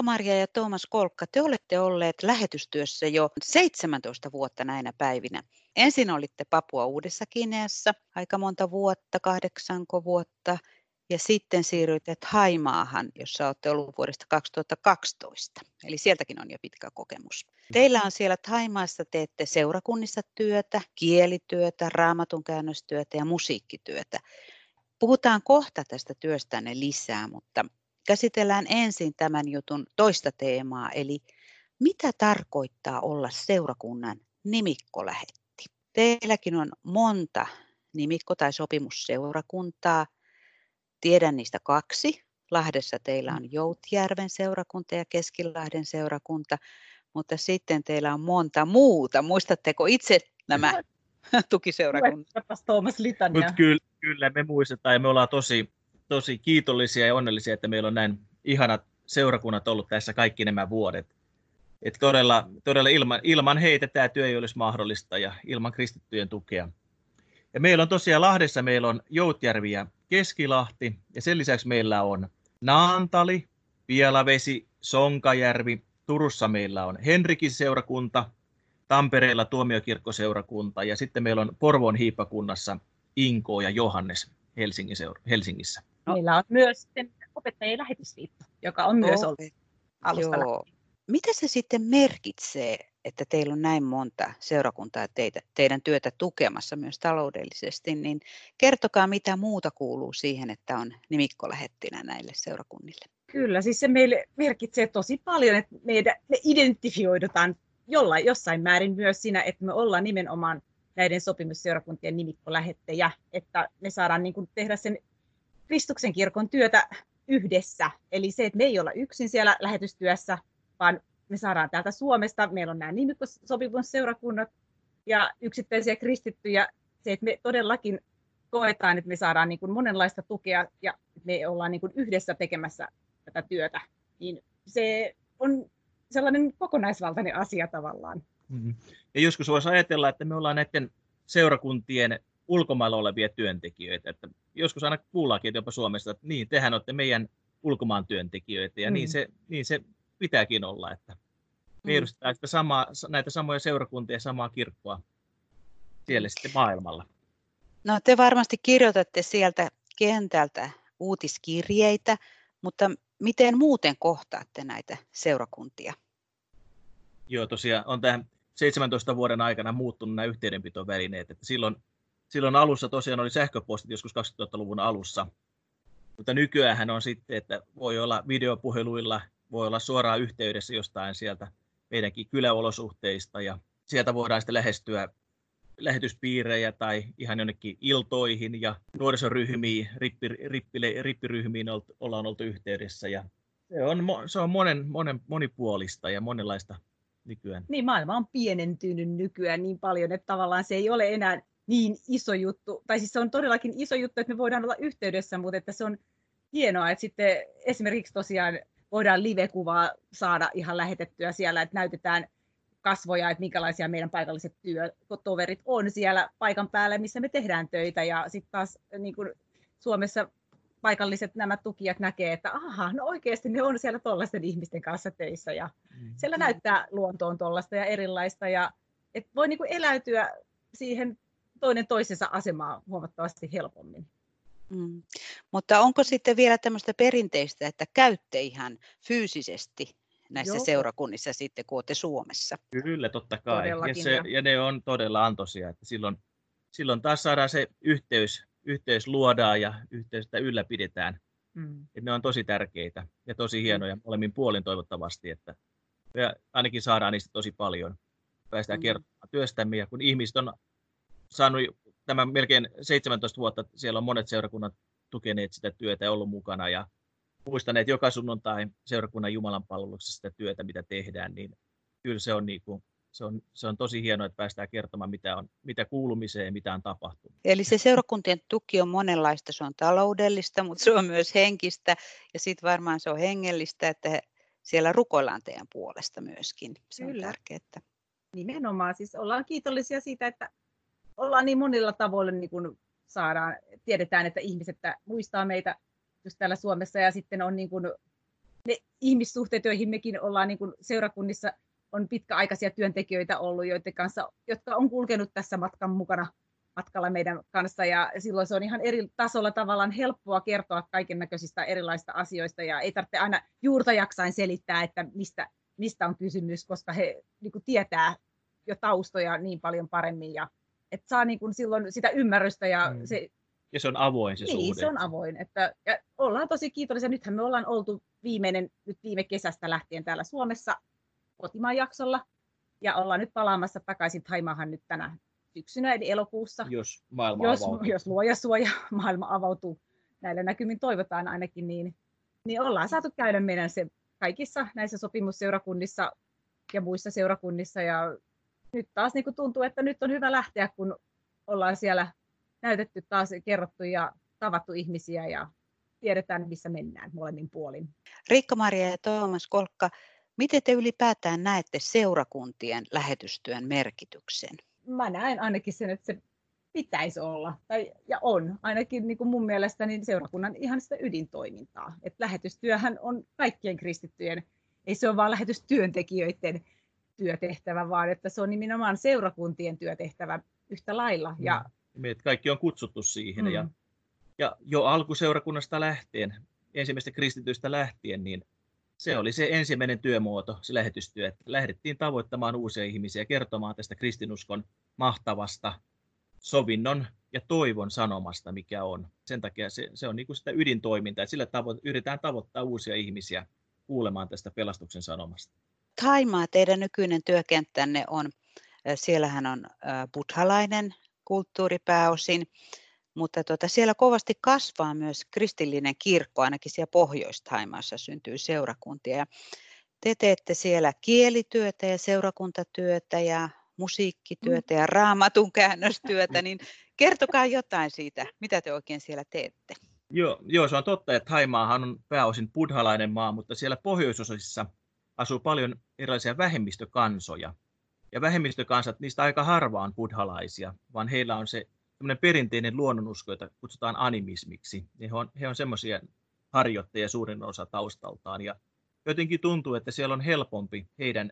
Mika-Maria ja Tuomas Kolkka, te olette olleet lähetystyössä jo 17 vuotta näinä päivinä. Ensin olitte Papua Uudessa Kineassa aika monta vuotta, kahdeksanko vuotta, ja sitten siirryitte Haimaahan, jossa olette ollut vuodesta 2012. Eli sieltäkin on jo pitkä kokemus. Teillä on siellä Haimaassa, teette seurakunnissa työtä, kielityötä, raamatun käännöstyötä ja musiikkityötä. Puhutaan kohta tästä työstänne lisää, mutta käsitellään ensin tämän jutun toista teemaa, eli mitä tarkoittaa olla seurakunnan nimikkolähetti? Teilläkin on monta nimikko- tai sopimusseurakuntaa. Tiedän niistä kaksi. Lahdessa teillä on Joutjärven seurakunta ja Keskilahden seurakunta, mutta sitten teillä on monta muuta. Muistatteko itse nämä tukiseurakunnat? Tuomas Litania. Kyllä, kyllä, me muistetaan ja me ollaan tosi, tosi kiitollisia ja onnellisia, että meillä on näin ihanat seurakunnat ollut tässä kaikki nämä vuodet. Et todella, todella ilman, ilman heitä tämä työ ei olisi mahdollista ja ilman kristittyjen tukea. Ja meillä on tosiaan Lahdessa meillä on Joutjärvi ja Keskilahti ja sen lisäksi meillä on Naantali, Pielavesi, Sonkajärvi, Turussa meillä on Henrikin seurakunta, Tampereella tuomiokirkkoseurakunta ja sitten meillä on Porvoon hiippakunnassa Inko ja Johannes Helsingissä. Meillä on myös opettajien lähetysliitto, joka on myös ollut alusta Joo. Mitä se sitten merkitsee, että teillä on näin monta seurakuntaa teitä, teidän työtä tukemassa myös taloudellisesti, niin kertokaa mitä muuta kuuluu siihen, että on nimikkolähettinä näille seurakunnille. Kyllä, siis se meille merkitsee tosi paljon, että meidän, me identifioidutaan jollain, jossain määrin myös siinä, että me ollaan nimenomaan näiden sopimusseurakuntien nimikkolähettejä, että me saadaan niin kuin tehdä sen Kristuksen kirkon työtä yhdessä. Eli se, että me ei olla yksin siellä lähetystyössä, vaan me saadaan täältä Suomesta, meillä on nämä nimikkosopimusseurakunnat ja yksittäisiä kristittyjä, se, että me todellakin koetaan, että me saadaan niin kuin monenlaista tukea ja me ollaan niin kuin yhdessä tekemässä tätä työtä, niin se on sellainen kokonaisvaltainen asia tavallaan. Mm-hmm. Ja joskus voisi ajatella, että me ollaan näiden seurakuntien ulkomailla olevia työntekijöitä. Että joskus aina kuullaankin jopa Suomessa, että niin, tehän olette meidän ulkomaan työntekijöitä, ja mm. niin, se, niin se pitääkin olla, että me mm. edustetaan sitä samaa, näitä samoja seurakuntia ja samaa kirkkoa siellä sitten maailmalla. No te varmasti kirjoitatte sieltä kentältä uutiskirjeitä, mutta miten muuten kohtaatte näitä seurakuntia? Joo, tosiaan on tähän 17 vuoden aikana muuttunut nämä yhteydenpitovälineet. Että silloin, silloin alussa tosiaan oli sähköpostit joskus 2000-luvun alussa, mutta nykyään on sitten, että voi olla videopuheluilla, voi olla suoraan yhteydessä jostain sieltä meidänkin kyläolosuhteista ja sieltä voidaan sitten lähestyä lähetyspiirejä tai ihan jonnekin iltoihin ja nuorisoryhmiin, rippi, rippi, rippiryhmiin ollaan oltu yhteydessä ja se on, se on monen, monen, monipuolista ja monenlaista nykyään. Niin, maailma on pienentynyt nykyään niin paljon, että tavallaan se ei ole enää niin iso juttu, tai siis se on todellakin iso juttu, että me voidaan olla yhteydessä, mutta että se on hienoa, että sitten esimerkiksi tosiaan voidaan live-kuvaa saada ihan lähetettyä siellä, että näytetään kasvoja, että minkälaisia meidän paikalliset työtoverit on siellä paikan päällä, missä me tehdään töitä. Ja sitten taas niin kuin Suomessa paikalliset nämä tukijat näkee, että aha, no oikeasti ne on siellä tuollaisten ihmisten kanssa töissä ja mm. siellä näyttää luontoon tuollaista ja erilaista ja et voi niin kuin eläytyä siihen toinen toisensa asemaa huomattavasti helpommin. Mm. Mutta onko sitten vielä tämmöistä perinteistä, että käytte ihan fyysisesti näissä Joo. seurakunnissa sitten, kun olette Suomessa? Kyllä, totta kai. Ja, se, ja ne on todella antoisia, että silloin, silloin taas saadaan se yhteys, yhteys luodaan ja yhteystä ylläpidetään. Mm. Et ne on tosi tärkeitä ja tosi mm. hienoja mm. molemmin puolin toivottavasti, että me ainakin saadaan niistä tosi paljon. Päästään mm. kertomaan työstämme ja kun ihmiset on saanut tämän melkein 17 vuotta, siellä on monet seurakunnat tukeneet sitä työtä ja ollut mukana ja muistaneet joka sunnuntai seurakunnan Jumalan palveluksessa sitä työtä, mitä tehdään, niin kyllä se on, niin kuin, se on, se on tosi hienoa, että päästään kertomaan, mitä, on, mitä kuulumiseen ja mitä on tapahtunut. Eli se seurakuntien tuki on monenlaista, se on taloudellista, mutta se on myös henkistä ja sitten varmaan se on hengellistä, että siellä rukoillaan teidän puolesta myöskin. Se Kyllä. on tärkeää. Nimenomaan, siis ollaan kiitollisia siitä, että ollaan niin monilla tavoilla niin kuin saadaan, tiedetään, että ihmiset muistaa meitä just täällä Suomessa ja sitten on niin kuin ne ihmissuhteet, joihin mekin ollaan niin kuin seurakunnissa, on pitkäaikaisia työntekijöitä ollut, joiden kanssa, jotka on kulkenut tässä matkan mukana matkalla meidän kanssa. Ja silloin se on ihan eri tasolla tavallaan helppoa kertoa kaiken näköisistä erilaisista asioista ja ei tarvitse aina juurta jaksain selittää, että mistä, mistä on kysymys, koska he niin kuin tietää jo taustoja niin paljon paremmin ja että saa niin kuin silloin sitä ymmärrystä ja mm. se ja se on avoin se niin, suhde. se on avoin. Että, ja ollaan tosi kiitollisia. Nythän me ollaan oltu viimeinen, nyt viime kesästä lähtien täällä Suomessa kotimaan jaksolla. Ja ollaan nyt palaamassa takaisin Taimaahan nyt tänä syksynä, eli elokuussa. Jos maailma jos, avautuu. Jos luoja suoja maailma avautuu. Näillä näkymin toivotaan ainakin niin. Niin ollaan saatu käydä meidän se kaikissa näissä sopimusseurakunnissa ja muissa seurakunnissa. Ja nyt taas niin kuin tuntuu, että nyt on hyvä lähteä, kun ollaan siellä näytetty taas, kerrottu ja tavattu ihmisiä ja tiedetään, missä mennään molemmin puolin. Riikka-Maria ja Toomas Kolkka, miten te ylipäätään näette seurakuntien lähetystyön merkityksen? Mä näen ainakin sen, että se pitäisi olla, tai, ja on, ainakin niin kuin mun mielestä niin seurakunnan ihan sitä ydintoimintaa. Et lähetystyöhän on kaikkien kristittyjen, ei se ole vain lähetystyöntekijöiden työtehtävä, vaan että se on nimenomaan seurakuntien työtehtävä yhtä lailla. Ja mm meidät kaikki on kutsuttu siihen. Mm. Ja, ja jo alkuseurakunnasta lähtien, ensimmäistä kristitystä lähtien, niin se oli se ensimmäinen työmuoto, se lähetystyö, että lähdettiin tavoittamaan uusia ihmisiä, kertomaan tästä kristinuskon mahtavasta sovinnon ja toivon sanomasta, mikä on. Sen takia se, se on niin kuin sitä ydintoimintaa, että sillä tavo- yritetään tavoittaa uusia ihmisiä kuulemaan tästä pelastuksen sanomasta. Taimaa, teidän nykyinen työkenttänne on, siellähän on buddhalainen kulttuuri pääosin, mutta tuota, siellä kovasti kasvaa myös kristillinen kirkko, ainakin siellä Pohjois-Taimaassa syntyy seurakuntia. Ja te teette siellä kielityötä ja seurakuntatyötä ja musiikkityötä ja raamatun käännöstyötä, niin kertokaa jotain siitä, mitä te oikein siellä teette. Joo, joo se on totta, että Haimaahan on pääosin buddhalainen maa, mutta siellä pohjoisosissa asuu paljon erilaisia vähemmistökansoja. Ja vähemmistökansat, niistä aika harva on buddhalaisia, vaan heillä on se perinteinen luonnonusko, jota kutsutaan animismiksi. He on, he on semmoisia harjoittajia suurin osa taustaltaan. Ja jotenkin tuntuu, että siellä on helpompi heidän,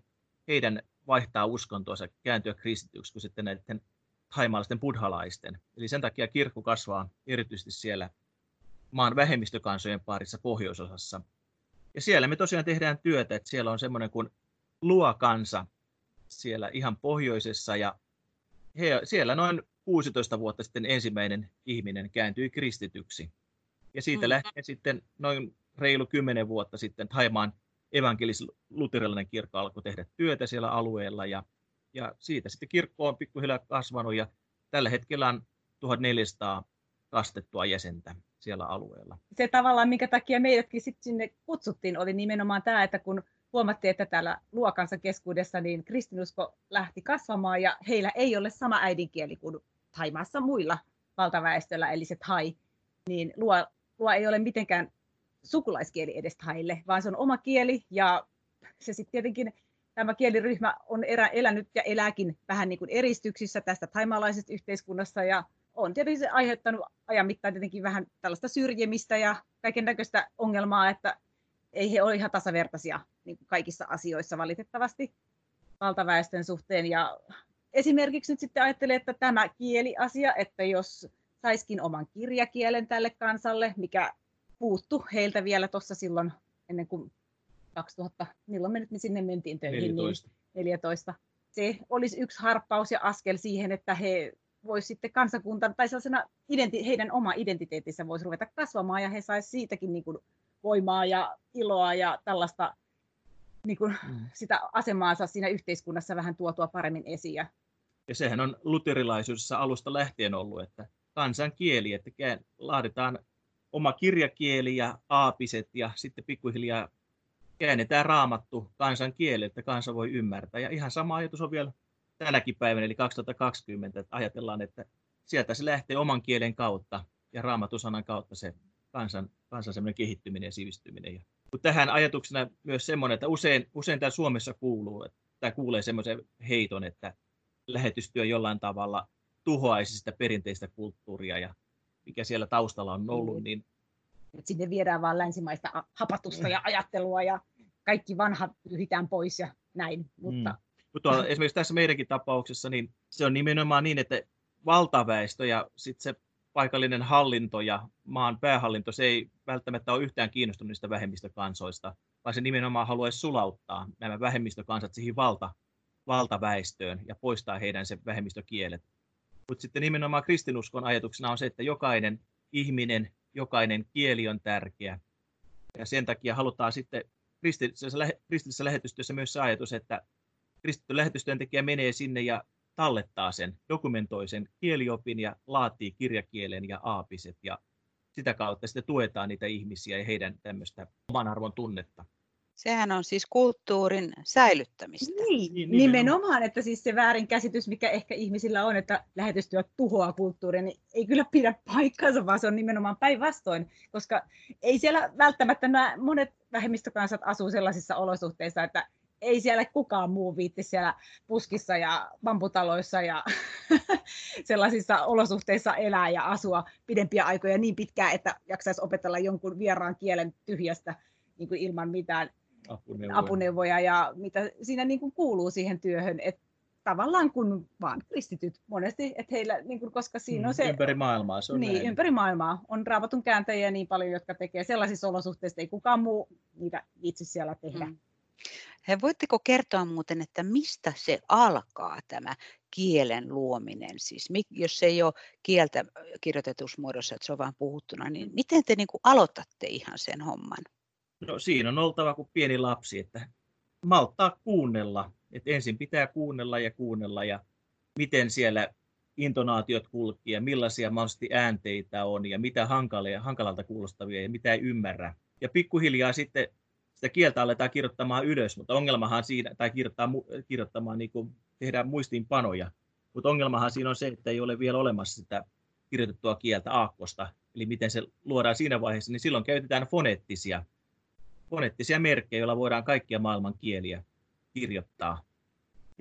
heidän vaihtaa uskontoansa, kääntyä kristityksi kuin sitten näiden haimaalaisten buddhalaisten. Eli sen takia kirkko kasvaa erityisesti siellä maan vähemmistökansojen parissa pohjoisosassa. Ja siellä me tosiaan tehdään työtä, että siellä on semmoinen kuin luokansa, siellä ihan pohjoisessa ja he, siellä noin 16 vuotta sitten ensimmäinen ihminen kääntyi kristityksi. Ja siitä mm. lähtien sitten noin reilu 10 vuotta sitten Haimaan evankelis-luterilainen kirkko alkoi tehdä työtä siellä alueella ja, ja siitä sitten kirkko on pikkuhiljaa kasvanut ja tällä hetkellä on 1400 kastettua jäsentä siellä alueella. Se tavallaan, minkä takia meidätkin sitten sinne kutsuttiin, oli nimenomaan tämä, että kun huomattiin, että täällä luokansa keskuudessa niin kristinusko lähti kasvamaan ja heillä ei ole sama äidinkieli kuin Thaimaassa muilla valtaväestöllä, eli se thai, niin luo, luo ei ole mitenkään sukulaiskieli edes thaille, vaan se on oma kieli ja se sitten tietenkin tämä kieliryhmä on erä, elänyt ja elääkin vähän niin kuin eristyksissä tästä taimaalaisesta yhteiskunnasta ja on tietenkin se aiheuttanut ajan mittaan tietenkin vähän tällaista syrjimistä ja kaiken näköistä ongelmaa, että ei he ole ihan tasavertaisia niin kuin kaikissa asioissa valitettavasti valtaväestön suhteen. Ja esimerkiksi nyt sitten ajattelee, että tämä kieliasia, että jos saiskin oman kirjakielen tälle kansalle, mikä puuttu heiltä vielä tuossa silloin ennen kuin 2000, milloin me nyt sinne mentiin töihin? 14. Niin 14. Se olisi yksi harppaus ja askel siihen, että he voisi sitten kansakunta, tai sellaisena identi, heidän oma identiteettinsä voisi ruveta kasvamaan, ja he saisivat siitäkin niin kuin voimaa ja iloa ja tällaista niin kuin, mm. sitä asemaansa siinä yhteiskunnassa vähän tuotua paremmin esiin. Ja sehän on luterilaisuudessa alusta lähtien ollut, että kansan kieli, että laaditaan oma kirjakieli ja aapiset ja sitten pikkuhiljaa käännetään raamattu kansan kieli, että kansa voi ymmärtää. Ja ihan sama ajatus on vielä tänäkin päivänä, eli 2020, että ajatellaan, että sieltä se lähtee oman kielen kautta ja raamatusanan kautta se kansan, kansan semmoinen kehittyminen ja sivistyminen. Ja, mutta tähän ajatuksena myös semmoinen, että usein, usein täällä Suomessa kuuluu, että kuulee semmoisen heiton, että lähetystyö jollain tavalla tuhoaisi sitä perinteistä kulttuuria ja mikä siellä taustalla on ollut, niin että sinne viedään vain länsimaista hapatusta ja ajattelua ja kaikki vanha pyhitään pois ja näin. Mutta... Mm. Mutta esimerkiksi tässä meidänkin tapauksessa, niin se on nimenomaan niin, että valtaväestö ja sitten se paikallinen hallinto ja maan päähallinto, se ei välttämättä ole yhtään kiinnostunut niistä vähemmistökansoista, vaan se nimenomaan haluaisi sulauttaa nämä vähemmistökansat siihen valta, valtaväestöön ja poistaa heidän se vähemmistökielet. Mutta sitten nimenomaan kristinuskon ajatuksena on se, että jokainen ihminen, jokainen kieli on tärkeä. Ja sen takia halutaan sitten kristillisessä lähetystyössä myös se ajatus, että kristitty lähetystyöntekijä menee sinne ja tallettaa sen, dokumentoi sen kieliopin ja laatii kirjakielen ja aapiset ja sitä kautta sitten tuetaan niitä ihmisiä ja heidän tämmöistä oman arvon tunnetta. Sehän on siis kulttuurin säilyttämistä. Niin, niin nimenomaan, että siis se väärinkäsitys, mikä ehkä ihmisillä on, että lähetystyö tuhoaa kulttuuria, niin ei kyllä pidä paikkansa, vaan se on nimenomaan päinvastoin, koska ei siellä välttämättä nämä monet vähemmistökansat asuu sellaisissa olosuhteissa, että ei siellä kukaan muu viitti siellä puskissa ja bambutaloissa ja sellaisissa olosuhteissa elää ja asua pidempiä aikoja niin pitkään, että jaksaisi opetella jonkun vieraan kielen tyhjästä niin kuin ilman mitään apuneuvoja. apuneuvoja ja mitä siinä niin kuin kuuluu siihen työhön, että tavallaan kun vaan kristityt monesti, että heillä, niin kuin, koska siinä mm, on se... Ympäri maailmaa se on Niin, näin. ympäri maailmaa. On raavatun kääntäjiä niin paljon, jotka tekee sellaisissa olosuhteissa, ei kukaan muu niitä itse siellä tehdä. Mm. He, voitteko kertoa muuten, että mistä se alkaa tämä kielen luominen? Siis jos se ei ole kieltä kirjoitetussa muodossa, että se on vain puhuttuna, niin miten te niin kuin aloitatte ihan sen homman? No siinä on oltava kuin pieni lapsi, että malttaa kuunnella. Et ensin pitää kuunnella ja kuunnella ja miten siellä intonaatiot kulkee ja millaisia mahdollisesti äänteitä on ja mitä hankalia, hankalalta kuulostavia ja mitä ei ymmärrä. Ja pikkuhiljaa sitten sitä kieltä aletaan kirjoittamaan ylös, mutta ongelmahan siinä, tai kirjoittaa, kirjoittamaan, niin kuin tehdään muistiinpanoja, mutta ongelmahan siinä on se, että ei ole vielä olemassa sitä kirjoitettua kieltä aakkosta, eli miten se luodaan siinä vaiheessa, niin silloin käytetään foneettisia, foneettisia merkkejä, joilla voidaan kaikkia maailman kieliä kirjoittaa,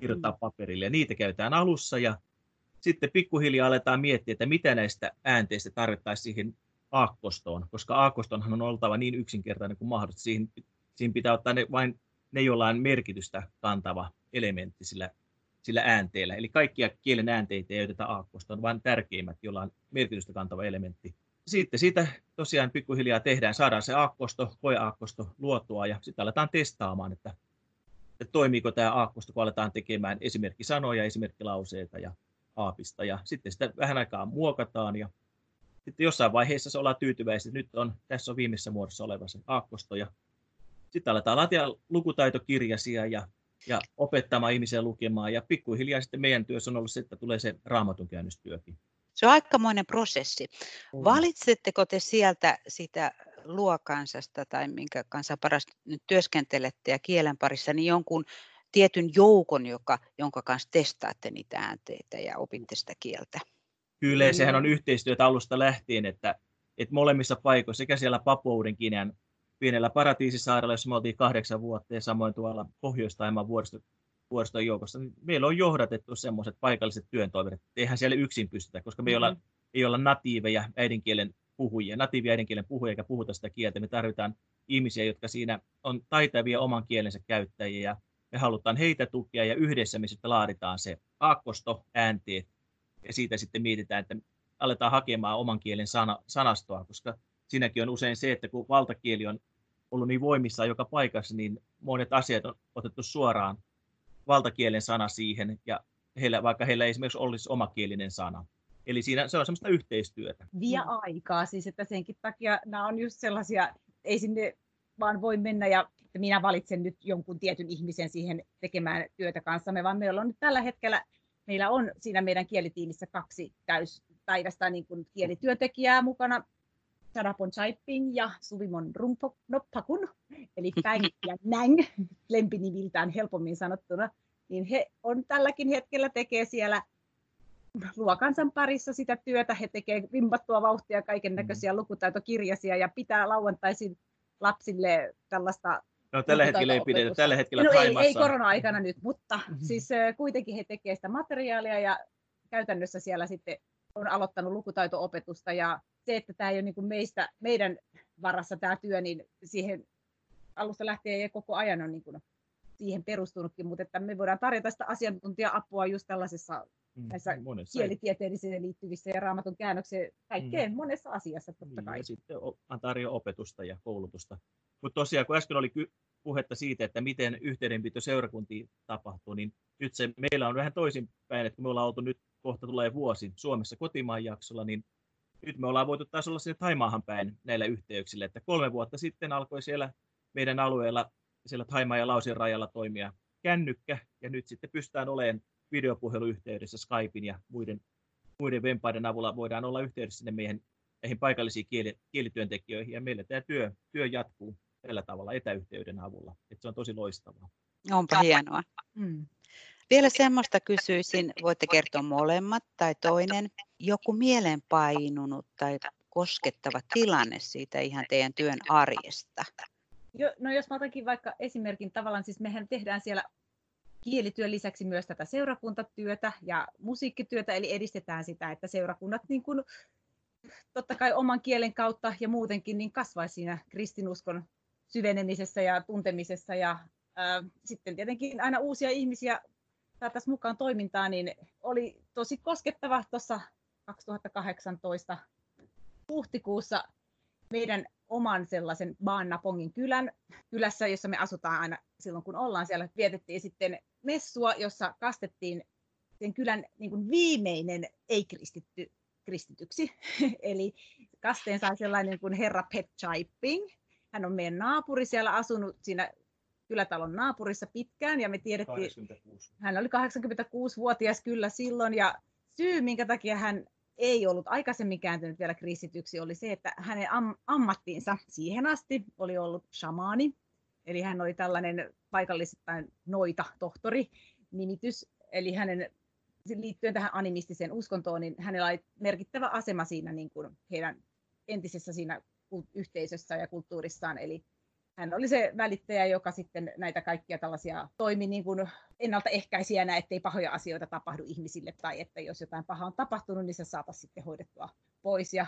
kirjoittaa mm. paperille, ja niitä käytetään alussa, ja sitten pikkuhiljaa aletaan miettiä, että mitä näistä äänteistä tarvittaisiin siihen aakkostoon, koska aakkostonhan on oltava niin yksinkertainen kuin mahdollista. Siihen siinä pitää ottaa ne, vain ne, joilla on merkitystä kantava elementti sillä, sillä äänteellä. Eli kaikkia kielen äänteitä ei oteta aakkosta, on vain tärkeimmät, joilla on merkitystä kantava elementti. Sitten siitä tosiaan pikkuhiljaa tehdään, saadaan se aakkosto, koeaakkosto luotua ja sitten aletaan testaamaan, että, että toimiiko tämä aakkosto, kun aletaan tekemään esimerkkisanoja, esimerkkilauseita ja aapista. Ja sitten sitä vähän aikaa muokataan ja sitten jossain vaiheessa se ollaan tyytyväisiä, että nyt on, tässä on viimeisessä muodossa oleva se aakkosto ja sitten aletaan laatia lukutaitokirjasia ja, ja opettamaan ihmisiä lukemaan. Ja pikkuhiljaa sitten meidän työssä on ollut se, että tulee se raamatun käännöstyökin. Se on aikamoinen prosessi. Valitsetteko te sieltä sitä luokansasta tai minkä kanssa parasta nyt työskentelette ja kielen parissa, niin jonkun tietyn joukon, joka, jonka kanssa testaatte niitä äänteitä ja opitte sitä kieltä? Kyllä, sehän on yhteistyötä alusta lähtien, että, että molemmissa paikoissa, sekä siellä Papuuden Kinean pienellä paratiisisaarella, jossa me oltiin kahdeksan vuotta ja samoin tuolla Pohjois-Taimaan vuoriston, vuoriston joukossa, niin meillä on johdatettu semmoiset paikalliset työntoimet, eihän siellä yksin pystytä, koska me ei olla, mm-hmm. ei olla natiiveja äidinkielen puhujia, natiivia äidinkielen puhujia eikä puhuta sitä kieltä. Me tarvitaan ihmisiä, jotka siinä on taitavia oman kielensä käyttäjiä ja me halutaan heitä tukea ja yhdessä me sitten laaditaan se aakkosto, äänteet ja siitä sitten mietitään, että aletaan hakemaan oman kielen sana, sanastoa, koska siinäkin on usein se, että kun valtakieli on ollut niin voimissaan joka paikassa, niin monet asiat on otettu suoraan valtakielen sana siihen, ja heillä, vaikka heillä ei esimerkiksi olisi omakielinen sana. Eli siinä se on semmoista yhteistyötä. Vie aikaa, siis että senkin takia nämä on just sellaisia, ei sinne vaan voi mennä ja että minä valitsen nyt jonkun tietyn ihmisen siihen tekemään työtä kanssamme, vaan meillä on nyt tällä hetkellä, meillä on siinä meidän kielitiimissä kaksi täyspäiväistä niin kuin kielityöntekijää mukana Sarapon Saipin ja Suvimon Rumponoppakun, eli Fäng ja Näng, lempiniviltään helpommin sanottuna, niin he on tälläkin hetkellä tekee siellä luokansa parissa sitä työtä. He tekee vimpattua vauhtia kaiken näköisiä mm. lukutaitokirjasia ja pitää lauantaisin lapsille tällaista No tällä hetkellä ei pidetä, tällä hetkellä no, ei, ei korona-aikana nyt, mutta mm-hmm. siis kuitenkin he tekevät sitä materiaalia ja käytännössä siellä sitten on aloittanut lukutaito-opetusta ja se, että tämä ei ole niin kuin meistä, meidän varassa tämä työ, niin siihen alusta lähtien ja koko ajan on niin kuin siihen perustunutkin, mutta että me voidaan tarjota sitä asiantuntija-apua just tällaisessa mm, näissä monessa. kielitieteellisiin liittyvissä ja raamatun käännökseen, kaikkeen mm. monessa asiassa totta niin, kai. Ja sitten tarjoaa opetusta ja koulutusta. Mutta tosiaan, kun äsken oli puhetta siitä, että miten yhteydenpito seurakuntiin tapahtuu, niin nyt se meillä on vähän toisinpäin, että kun me ollaan oltu nyt kohta tulee vuosi Suomessa kotimaan jaksolla, niin nyt me ollaan voitu taas olla sinne Taimaahan päin näillä yhteyksillä, että kolme vuotta sitten alkoi siellä meidän alueella siellä Taimaan ja Lausin rajalla toimia kännykkä, ja nyt sitten pystytään olemaan videopuheluyhteydessä Skypein ja muiden, muiden vempaiden avulla voidaan olla yhteydessä sinne meidän näihin paikallisiin kieli, kielityöntekijöihin, ja meillä tämä työ, työ jatkuu tällä tavalla etäyhteyden avulla. Että se on tosi loistavaa. Onpa hienoa. Mm. Vielä semmoista kysyisin, voitte kertoa molemmat tai toinen, joku mielenpainunut tai koskettava tilanne siitä ihan teidän työn arjesta. Jo, no jos mä otankin vaikka esimerkin, tavallaan siis mehän tehdään siellä kielityön lisäksi myös tätä seurakuntatyötä ja musiikkityötä, eli edistetään sitä, että seurakunnat niin kuin, totta kai oman kielen kautta ja muutenkin niin kasvaisi siinä kristinuskon syvenemisessä ja tuntemisessa ja sitten tietenkin aina uusia ihmisiä saataisiin mukaan toimintaan, niin oli tosi koskettava tuossa 2018 huhtikuussa meidän oman sellaisen Baannapongin kylän, kylässä, jossa me asutaan aina silloin, kun ollaan siellä. Vietettiin sitten messua, jossa kastettiin sen kylän niin kuin viimeinen ei-kristitty kristityksi. Eli kasteen sai sellainen kuin herra Pet Chiping. Hän on meidän naapuri siellä asunut siinä kylätalon naapurissa pitkään ja me tiedettiin, 86. hän oli 86-vuotias kyllä silloin ja syy, minkä takia hän ei ollut aikaisemmin kääntynyt vielä kristityksi, oli se, että hänen am- ammattiinsa siihen asti oli ollut shamaani, eli hän oli tällainen paikallisittain noita tohtori nimitys, eli hänen liittyen tähän animistiseen uskontoon, niin hänellä oli merkittävä asema siinä niin kuin heidän entisessä siinä yhteisössä ja kulttuurissaan, eli hän oli se välittäjä, joka sitten näitä kaikkia tällaisia toimi niin kuin ennaltaehkäisijänä, ettei pahoja asioita tapahdu ihmisille tai että jos jotain pahaa on tapahtunut, niin se saataisiin sitten hoidettua pois. Ja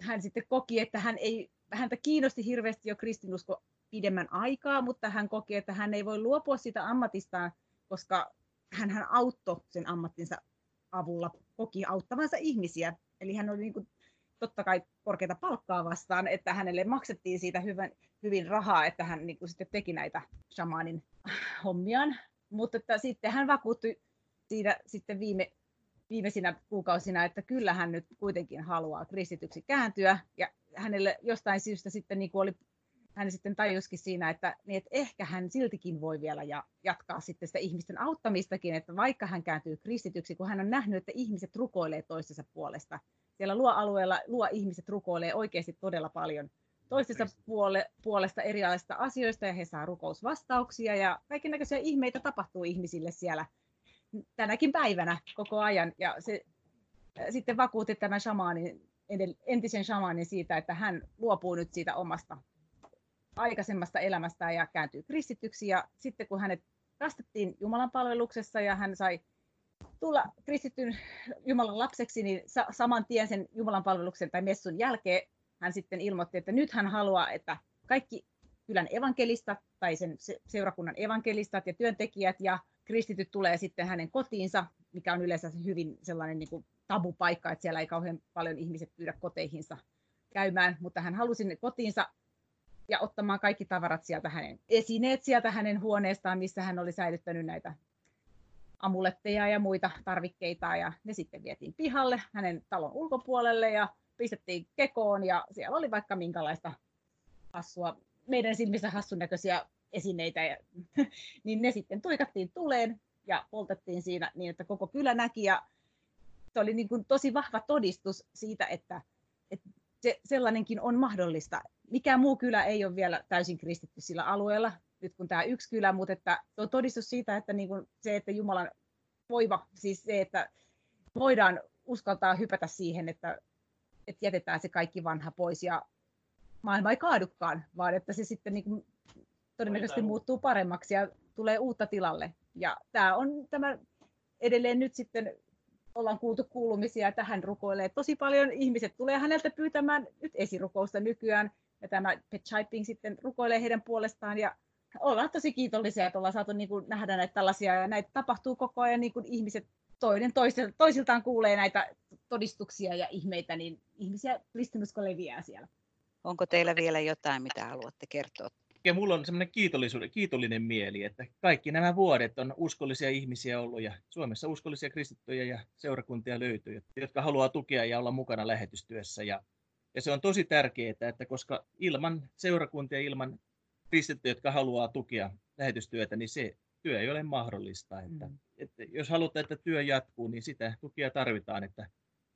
hän sitten koki, että hän ei, häntä kiinnosti hirveästi jo kristinusko pidemmän aikaa, mutta hän koki, että hän ei voi luopua siitä ammatistaan, koska hän, hän auttoi sen ammattinsa avulla, koki auttavansa ihmisiä. Eli hän oli niin kuin totta kai korkeita palkkaa vastaan, että hänelle maksettiin siitä hyvän, hyvin rahaa, että hän niin kuin sitten teki näitä shamanin hommiaan. Mutta että sitten hän vakuuttui siitä sitten viime, viimeisinä kuukausina, että kyllä hän nyt kuitenkin haluaa kristityksi kääntyä. Ja hänelle jostain syystä sitten niin kuin oli, hän sitten tajuskin siinä, että, niin että ehkä hän siltikin voi vielä ja, jatkaa sitten sitä ihmisten auttamistakin, että vaikka hän kääntyy kristityksi, kun hän on nähnyt, että ihmiset rukoilee toistensa puolesta, siellä luo-alueella luo-ihmiset rukoilee oikeasti todella paljon toistensa puole, puolesta erilaisista asioista ja he saa rukousvastauksia ja näköisiä ihmeitä tapahtuu ihmisille siellä tänäkin päivänä koko ajan. Ja se sitten vakuutti tämän shamaanin, entisen shamaanin siitä, että hän luopuu nyt siitä omasta aikaisemmasta elämästään ja kääntyy kristityksi. Ja sitten kun hänet kastettiin Jumalan palveluksessa ja hän sai tulla kristityn Jumalan lapseksi, niin sa- saman tien sen Jumalan palveluksen tai messun jälkeen hän sitten ilmoitti, että nyt hän haluaa, että kaikki kylän evankelistat tai sen seurakunnan evankelistat ja työntekijät ja kristityt tulee sitten hänen kotiinsa, mikä on yleensä hyvin sellainen niin kuin tabupaikka, että siellä ei kauhean paljon ihmiset pyydä koteihinsa käymään, mutta hän halusi sinne kotiinsa ja ottamaan kaikki tavarat sieltä hänen esineet sieltä hänen huoneestaan, missä hän oli säilyttänyt näitä amuletteja ja muita tarvikkeita ja ne sitten vietiin pihalle hänen talon ulkopuolelle ja pistettiin kekoon ja siellä oli vaikka minkälaista hassua, meidän silmissä hassun näköisiä esineitä, ja, niin ne sitten tuikattiin tuleen ja poltettiin siinä niin, että koko kylä näki ja se oli niin kuin tosi vahva todistus siitä, että, että se, sellainenkin on mahdollista. Mikään muu kylä ei ole vielä täysin kristitty sillä alueella, nyt kun tämä yksi kylä, mutta että se on todistus siitä, että niin kuin se, että Jumalan voima, siis se, että voidaan uskaltaa hypätä siihen, että, että jätetään se kaikki vanha pois ja maailma ei kaadukaan, vaan että se sitten niin kuin todennäköisesti muuttuu paremmaksi ja tulee uutta tilalle. Ja tämä on tämä edelleen nyt sitten ollaan kuultu kuulumisia, että hän rukoilee tosi paljon. Ihmiset tulee häneltä pyytämään nyt esirukousta nykyään ja tämä Pet Shiping sitten rukoilee heidän puolestaan ja ollaan tosi kiitollisia, että ollaan saatu niin kuin nähdä näitä tällaisia ja näitä tapahtuu koko ajan niin kuin ihmiset toinen toisiltaan kuulee näitä todistuksia ja ihmeitä, niin ihmisiä kristinusko leviää siellä. Onko teillä vielä jotain, mitä haluatte kertoa? Ja mulla on semmoinen kiitollinen mieli, että kaikki nämä vuodet on uskollisia ihmisiä ollut ja Suomessa uskollisia kristittyjä ja seurakuntia löytyy, jotka haluaa tukea ja olla mukana lähetystyössä. Ja, ja se on tosi tärkeää, että koska ilman seurakuntia, ilman kristittyjä, jotka haluaa tukea lähetystyötä, niin se työ ei ole mahdollista. Että, mm. että jos halutaan, että työ jatkuu, niin sitä tukia tarvitaan. Että,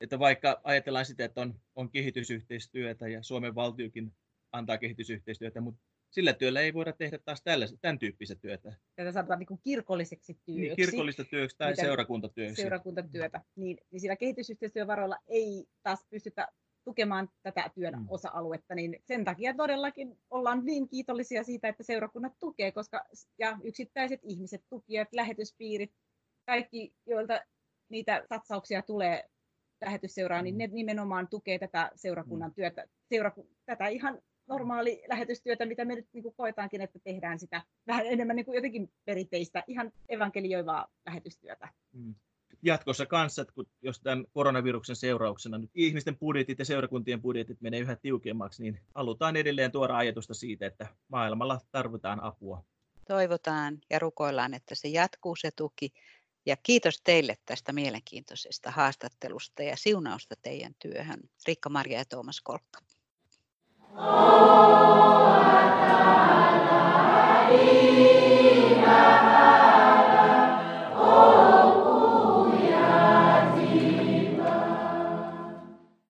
että vaikka ajatellaan sitä, että on, on kehitysyhteistyötä ja Suomen valtiokin antaa kehitysyhteistyötä, mutta sillä työllä ei voida tehdä taas tällaista, tämän tyyppistä työtä. Tätä sanotaan niin kirkolliseksi työksi. Niin, kirkollista työksi tai seurakuntatyöksi. Seurakuntatyötä. Niin, niin sillä kehitysyhteistyövaroilla ei taas pystytä tukemaan tätä työn mm. osa-aluetta, niin sen takia todellakin ollaan niin kiitollisia siitä, että seurakunnat tukee, koska ja yksittäiset ihmiset, tukijat, lähetyspiirit, kaikki, joilta niitä satsauksia tulee lähetysseuraan, niin mm. ne nimenomaan tukee tätä seurakunnan mm. työtä, seuraku, tätä ihan normaali lähetystyötä, mitä me nyt niin kuin koetaankin, että tehdään sitä vähän enemmän niin kuin jotenkin perinteistä, ihan evankelioivaa lähetystyötä. Mm jatkossa kanssa, että kun, jos tämän koronaviruksen seurauksena nyt ihmisten budjetit ja seurakuntien budjetit menee yhä tiukemmaksi, niin halutaan edelleen tuoda ajatusta siitä, että maailmalla tarvitaan apua. Toivotaan ja rukoillaan, että se jatkuu se tuki. Ja kiitos teille tästä mielenkiintoisesta haastattelusta ja siunausta teidän työhön. Rikka-Maria ja Tuomas Kolkka. Oh,